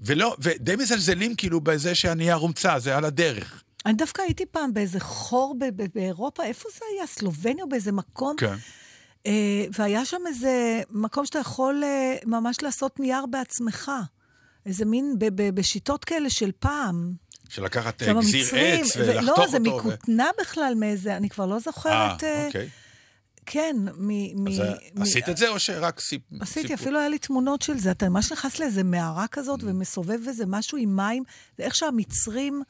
ולא, ודי מזלזלים כאילו בזה שהנייר הומצא, זה על הדרך. אני דווקא הייתי פעם באיזה חור ב- ב- באירופה, איפה זה היה? סלובניה או באיזה מקום? כן. אה, והיה שם איזה מקום שאתה יכול אה, ממש לעשות נייר בעצמך. איזה מין, ב- ב- בשיטות כאלה של פעם. של לקחת אה, גזיר המצרים, עץ ו- ולחתוך לא, אותו. זה ו- מכותנה בכלל מאיזה, אני כבר לא אה, זוכרת. אה, אוקיי. כן, מ... אז מ- אה, מ- עשית את זה או שרק סיפ... עשיתי, סיפור? אפילו היה לי תמונות של זה. אתה ממש נכנס לאיזה מערה כזאת Mm. ומסובב איזה משהו עם מים. זה איך שהמצרים...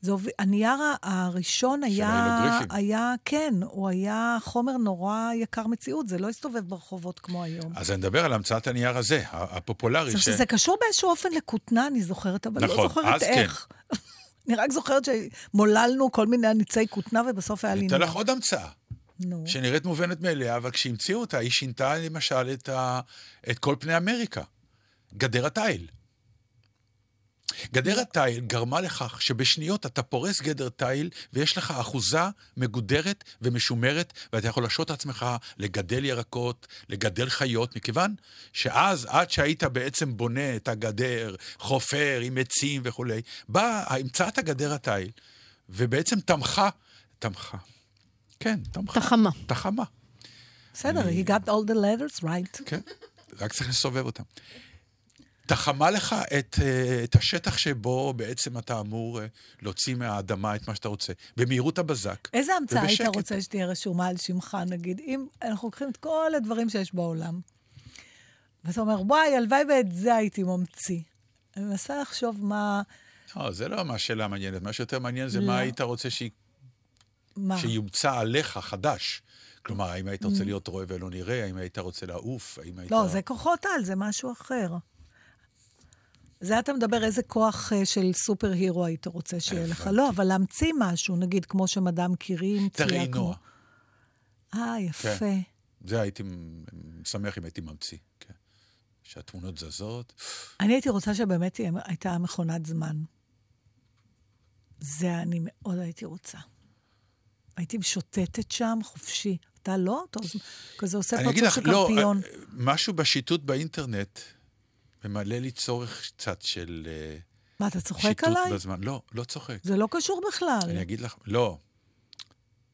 זה הוביל, הנייר הראשון היה. היה, כן, הוא היה חומר נורא יקר מציאות, זה לא הסתובב ברחובות כמו היום. אז אני מדבר על המצאת הנייר הזה, הפופולרי. עכשיו, שזה קשור באיזשהו אופן לכותנה, אני זוכרת, אבל נכון, לא זוכרת כן. איך. אני רק זוכרת שמוללנו כל מיני ניצי כותנה, ובסוף היה לי נייר. לך עוד המצאה. נו. שנראית מובנת מאליה, אבל כשהמציאו אותה, היא שינתה למשל את, ה... את כל פני אמריקה. גדר התיל. גדר התיל גרמה לכך שבשניות אתה פורס גדר תיל ויש לך אחוזה מגודרת ומשומרת, ואתה יכול להשעות את עצמך לגדל ירקות, לגדל חיות, מכיוון שאז, עד שהיית בעצם בונה את הגדר, חופר עם עצים וכולי, באה, המצאת הגדר התיל, ובעצם תמכה, תמכה. כן, תמכה. תחמה. תחמה. בסדר, he got all the letters right. כן, רק צריך לסובב אותם. תחמה לך את, אה, את השטח שבו בעצם אתה אמור אה, להוציא מהאדמה את מה שאתה רוצה, במהירות הבזק. איזה המצאה היית. רוצה שתהיה רשומה על שמך, נגיד, אם אנחנו לוקחים את כל הדברים שיש בעולם, ואתה אומר, וואי, הלוואי ואת זה הייתי ממציא. אני מנסה לחשוב מה... לא, זה לא מה השאלה המעניינת, מה שיותר מעניין זה לא. מה היית רוצה ש... מה? שיומצא עליך חדש. כלומר, האם היית. רוצה להיות רואה ולא נראה, האם היית רוצה לעוף, האם היית... לא, זה כוחות על, זה משהו אחר. זה אתה מדבר איזה כוח אה, של סופר הירו היית רוצה שיהיה לך. לא, אבל להמציא משהו, נגיד, כמו שמדאם קירי המציאה. תראי נועה. אה, יפה. כן. זה הייתי שמח אם הייתי ממציא, כן. שהתמונות זזות. אני הייתי רוצה שבאמת הייתה מכונת זמן. זה אני מאוד הייתי רוצה. הייתי משוטטת שם חופשי. אתה לא? אתה כזה עושה אני אגיד פרצוף לך, של לא. אה, משהו בשיטוט באינטרנט ממלא לי צורך קצת של אה, מה, אתה צוחק עליי? בזמן. לא, לא צוחק. זה לא קשור בכלל. אני אגיד לך, לא.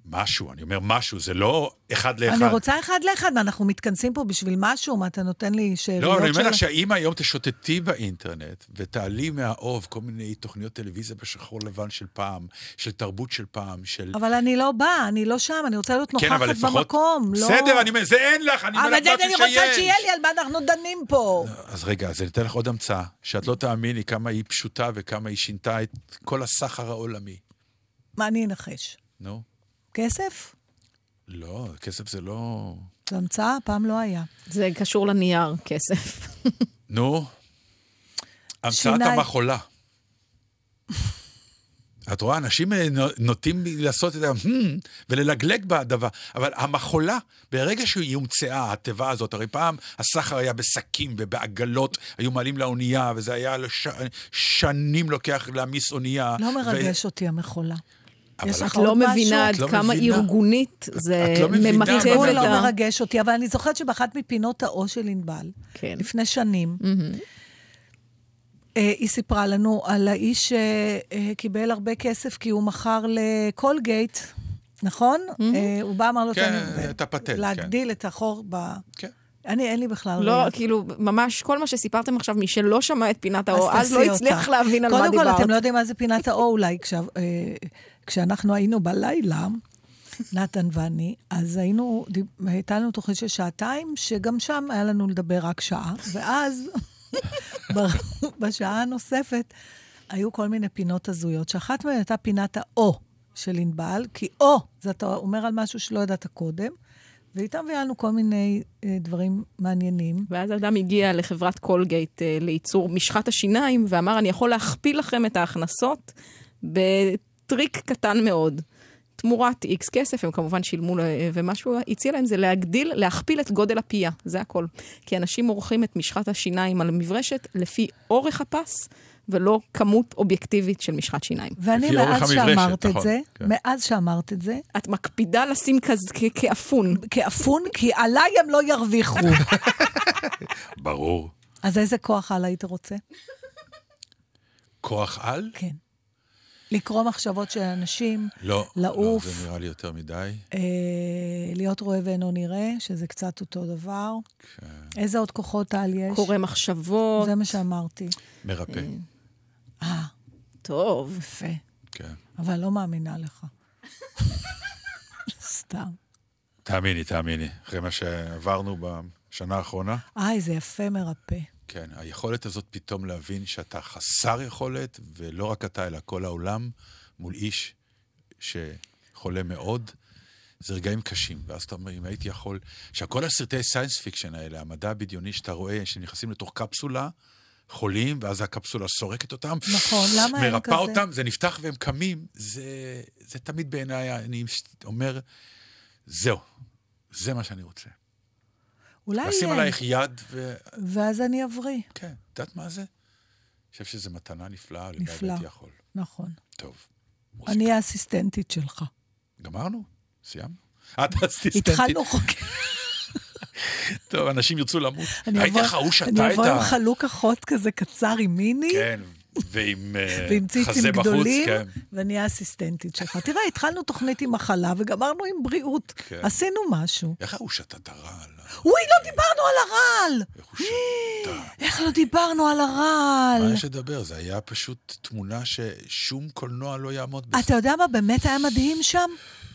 משהו, אני אומר משהו, זה לא אחד לאחד. אני רוצה אחד לאחד, אנחנו מתכנסים פה בשביל משהו? מה, אתה נותן לי שאריות לא, של... אני אומר לך שאם היום תשוטטי באינטרנט ותעלי מהאוב כל מיני תוכניות טלוויזיה בשחור לבן של פעם, של תרבות של פעם, של... אבל אני לא באה, אני לא שם, אני רוצה להיות כן, אבל נוכחת לפחות... במקום, לא... בסדר, אני אומר, זה אין לך, אני אבל לך זה משהו אני רוצה שיש. שיהיה לי, על מה אנחנו דנים פה. אז רגע, אז אני אתן לך עוד המצאה, שאת לא תאמיני כמה היא פשוטה וכמה היא שינתה את כל הסחר העולמי. מה אני אנחש? נו? כסף? לא, כסף זה לא... זו המצאה? פעם לא היה. זה קשור לנייר, כסף. נו, המצאת שיניים. המחולה. את רואה, אנשים אה, נו- נוטים לעשות את ה... "Hmm", וללגלג בדבר, אבל המחולה, ברגע שהיא הומצאה, התיבה הזאת, הרי פעם הסחר היה בשקים ובעגלות, היו מעלים לאונייה, וזה היה לש... שנים לוקח להעמיס אונייה. לא מרגש אותי המחולה. יש את לך את לא? מבינה עד את לא כמה מבינה. ארגונית זה את לא ממטב אבל- ארגון את לא ה... מרגש אותי, אבל אני זוכרת שבאחת מפינות האו של ענבל, כן. לפני שנים, אה, היא סיפרה לנו על האיש שקיבל הרבה כסף כי הוא מכר לקולגייט, נכון? אה, הוא בא, אמר לו, כן, "תן- את הפטנט, להגדיל את החור ב... כן. אני, אין לי בכלל... לא, ראייה. כאילו, ממש כל מה שסיפרתם עכשיו, מי שלא שמע את פינת אז האור, אז לא הצליח אותה. להבין על מה קודם כל, דיברת. אתם לא יודעים מה זה פינת האו אולי. כשה, אה, כשאנחנו היינו בלילה, נתן ואני, אז היינו, הייתה לנו תוכנית של שעתיים, שגם שם היה לנו לדבר רק שעה, ואז ב- בשעה הנוספת היו כל מיני פינות הזויות, שאחת מהן הייתה פינת האו של ענבל, כי או, זה אתה אומר על משהו שלא ידעת קודם, והייתה מביאה לנו כל מיני אה, דברים מעניינים. ואז אדם הגיע לחברת קולגייט אה, לייצור משחת השיניים, ואמר, אני יכול להכפיל לכם את ההכנסות בטריק קטן מאוד. תמורת איקס כסף, הם כמובן שילמו, ומה שהוא הציע להם זה להגדיל, להכפיל את גודל הפייה, זה הכל. כי אנשים עורכים את משחת השיניים על המברשת לפי אורך הפס, ולא כמות אובייקטיבית של משחת שיניים. ואני, מאז שאמרת את נכון, זה, כן. מאז שאמרת את זה, את מקפידה לשים כאפון. כאפון, כי עליי הם לא ירוויחו. ברור. אז איזה כוח על היית רוצה? כוח על? כן. לקרוא מחשבות של אנשים, לא. לעוף. לא, זה נראה לי יותר מדי. אה, להיות רואה ואינו נראה, שזה קצת אותו דבר. כן. איזה עוד כוחות על יש? קורא מחשבות. זה מה שאמרתי. מרפא. אה, טוב. יפה. כן. אבל לא מאמינה לך. סתם. תאמיני, תאמיני. אחרי מה שעברנו בשנה האחרונה, איי, זה יפה מרפא. כן, היכולת הזאת פתאום להבין שאתה חסר יכולת, ולא רק אתה, אלא כל העולם, מול איש שחולה מאוד, זה רגעים קשים. ואז אתה אומר, אם הייתי יכול... עכשיו, כל הסרטי science fiction האלה, המדע הבדיוני שאתה רואה, שנכנסים לתוך קפסולה, חולים, ואז הקפסולה סורקת אותם, נכון, למה אין מרפא כזה? אותם, זה נפתח והם קמים, זה, זה תמיד בעיניי, אני אומר, זהו, זה מה שאני רוצה. אולי לשים יהיה. עלייך יד ו... ואז אני אבריא. כן, את יודעת מה זה? אני חושב שזו מתנה נפלאה, נפלא. יכול. נכון. טוב. מוזיקה. אני האסיסטנטית שלך. גמרנו? סיימנו? את אסיסטנטית. התחלנו חוק. טוב, אנשים ירצו למות. אני ראית איך ההוא שתה אני את אבוא עם ה... חלוק אחות כזה קצר עם מיני, כן, ועם אה, ועם ציצים חזה בחוץ, גדולים, כן. ואני האסיסטנטית שלך. תראה, התחלנו תוכנית עם מחלה וגמרנו עם בריאות. כן. עשינו משהו. איך ההוא שתה את הרעל? אוי, לא דיברנו על הרעל! איך הוא שתה? איך לא דיברנו על הרעל? מה יש לדבר? זה היה פשוט תמונה ששום קולנוע לא יעמוד בזה. אתה יודע מה באמת היה מדהים שם?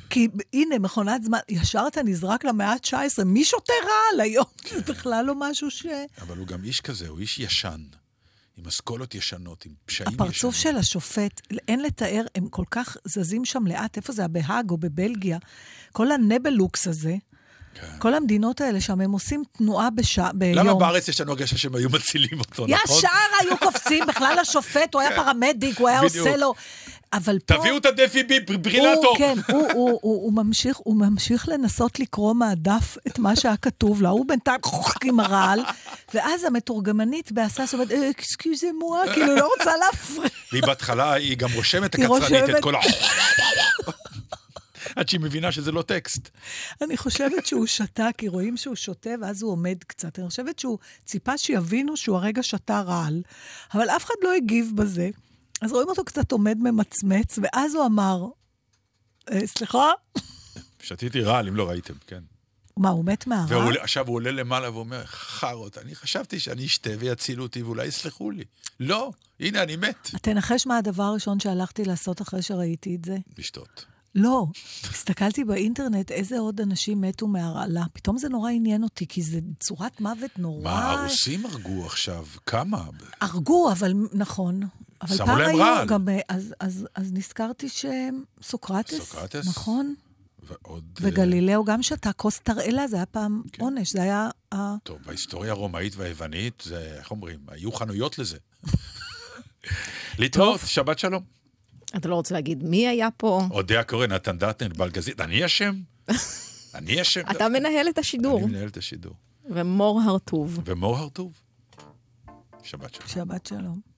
כי הנה, מכונת זמן, ישר אתה נזרק למאה ה-19, מי שותה רעל היום? זה בכלל לא משהו ש... אבל הוא גם איש כזה, הוא איש ישן. עם אסכולות ישנות, עם פשעים ישנים. הפרצוף של השופט, אין לתאר, הם כל כך זזים שם לאט, איפה זה? בהאג או בבלגיה? כל הנבלוקס הזה, כן. כל המדינות האלה שם, הם עושים תנועה בשעה, ביום. למה בארץ יש לנו הרגשה שהם היו מצילים אותו, נכון? ישר היו קופצים, בכלל השופט, הוא היה פרמדיק, הוא היה בדיוק. עושה לו... אבל פה... תביאו את הדפי ברילטור. הוא, כן, הוא, הוא, הוא, הוא, ממשיך, הוא ממשיך לנסות לקרוא מהדף את מה שהיה כתוב לו, הוא בינתיים עם הרעל, ואז המתורגמנית בהסס אומרת, אקסקיוזה מואה, כאילו, לא רוצה להפריע. והיא בהתחלה, היא גם רושמת הקצרנית. את כל ה... עד שהיא מבינה שזה לא טקסט. אני חושבת שהוא שתה, כי רואים שהוא שותה, ואז הוא עומד קצת. אני חושבת שהוא ציפה שיבינו שהוא הרגע שתה רעל, אבל אף אחד לא הגיב בזה. אז רואים אותו קצת עומד ממצמץ, ואז הוא אמר, "אה, סליחה? שתיתי רעל, אם לא ראיתם, כן. מה, הוא מת מהרע? ועכשיו הוא עולה למעלה ואומר, חארות, אני חשבתי שאני אשתה ויצילו אותי ואולי יסלחו לי. לא, הנה, אני מת. תנחש מה הדבר הראשון שהלכתי לעשות אחרי שראיתי את זה? לשתות. לא, הסתכלתי באינטרנט איזה עוד אנשים מתו מהרעלה. פתאום זה נורא עניין אותי, כי זה צורת מוות נורא... מה, הרוסים הרגו עכשיו? כמה? הרגו, אבל נכון. אבל פעם להם היו. גם... אז, אז, אז נזכרתי שסוקרטס, סוקרטס? נכון? ועוד... אה, וגלילאו גם שתה כוס תרעלה, זה היה פעם כן. עונש, זה היה... טוב, בהיסטוריה הרומאית והיוונית, זה, איך אומרים, היו חנויות לזה. להתראות, שבת שלום. אתה לא רוצה להגיד מי היה פה? אודיה קורן, נתן דטנר, בלגזית, אני אשם? אני אשם? אתה מנהל את השידור, אני מנהל את השידור. ומור הרטוב. ומור הרטוב. שבת שלום. שבת שלום.